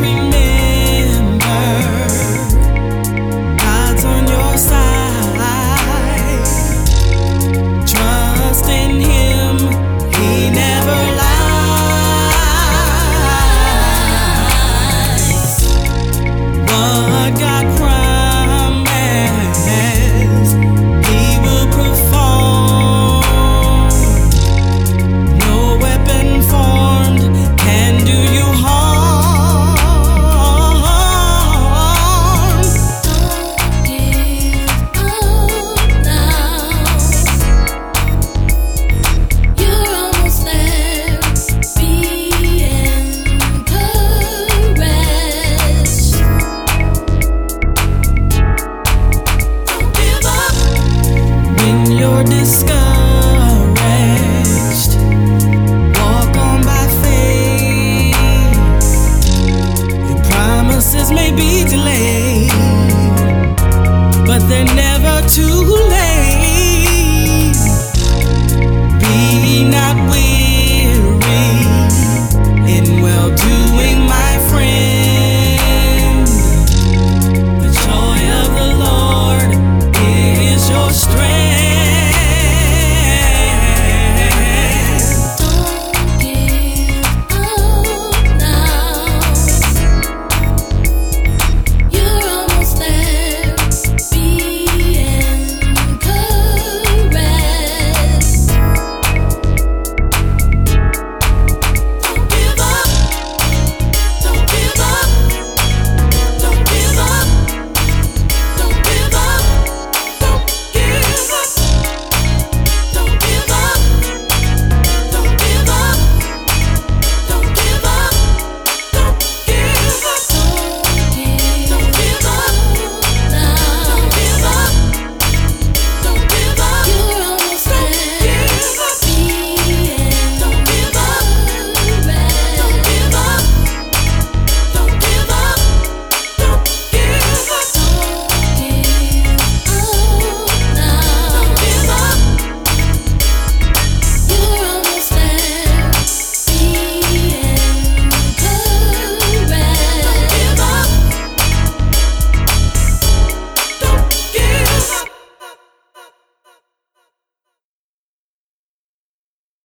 me. when you're discouraged. Walk on by faith. Your promises may be delayed, but they're never too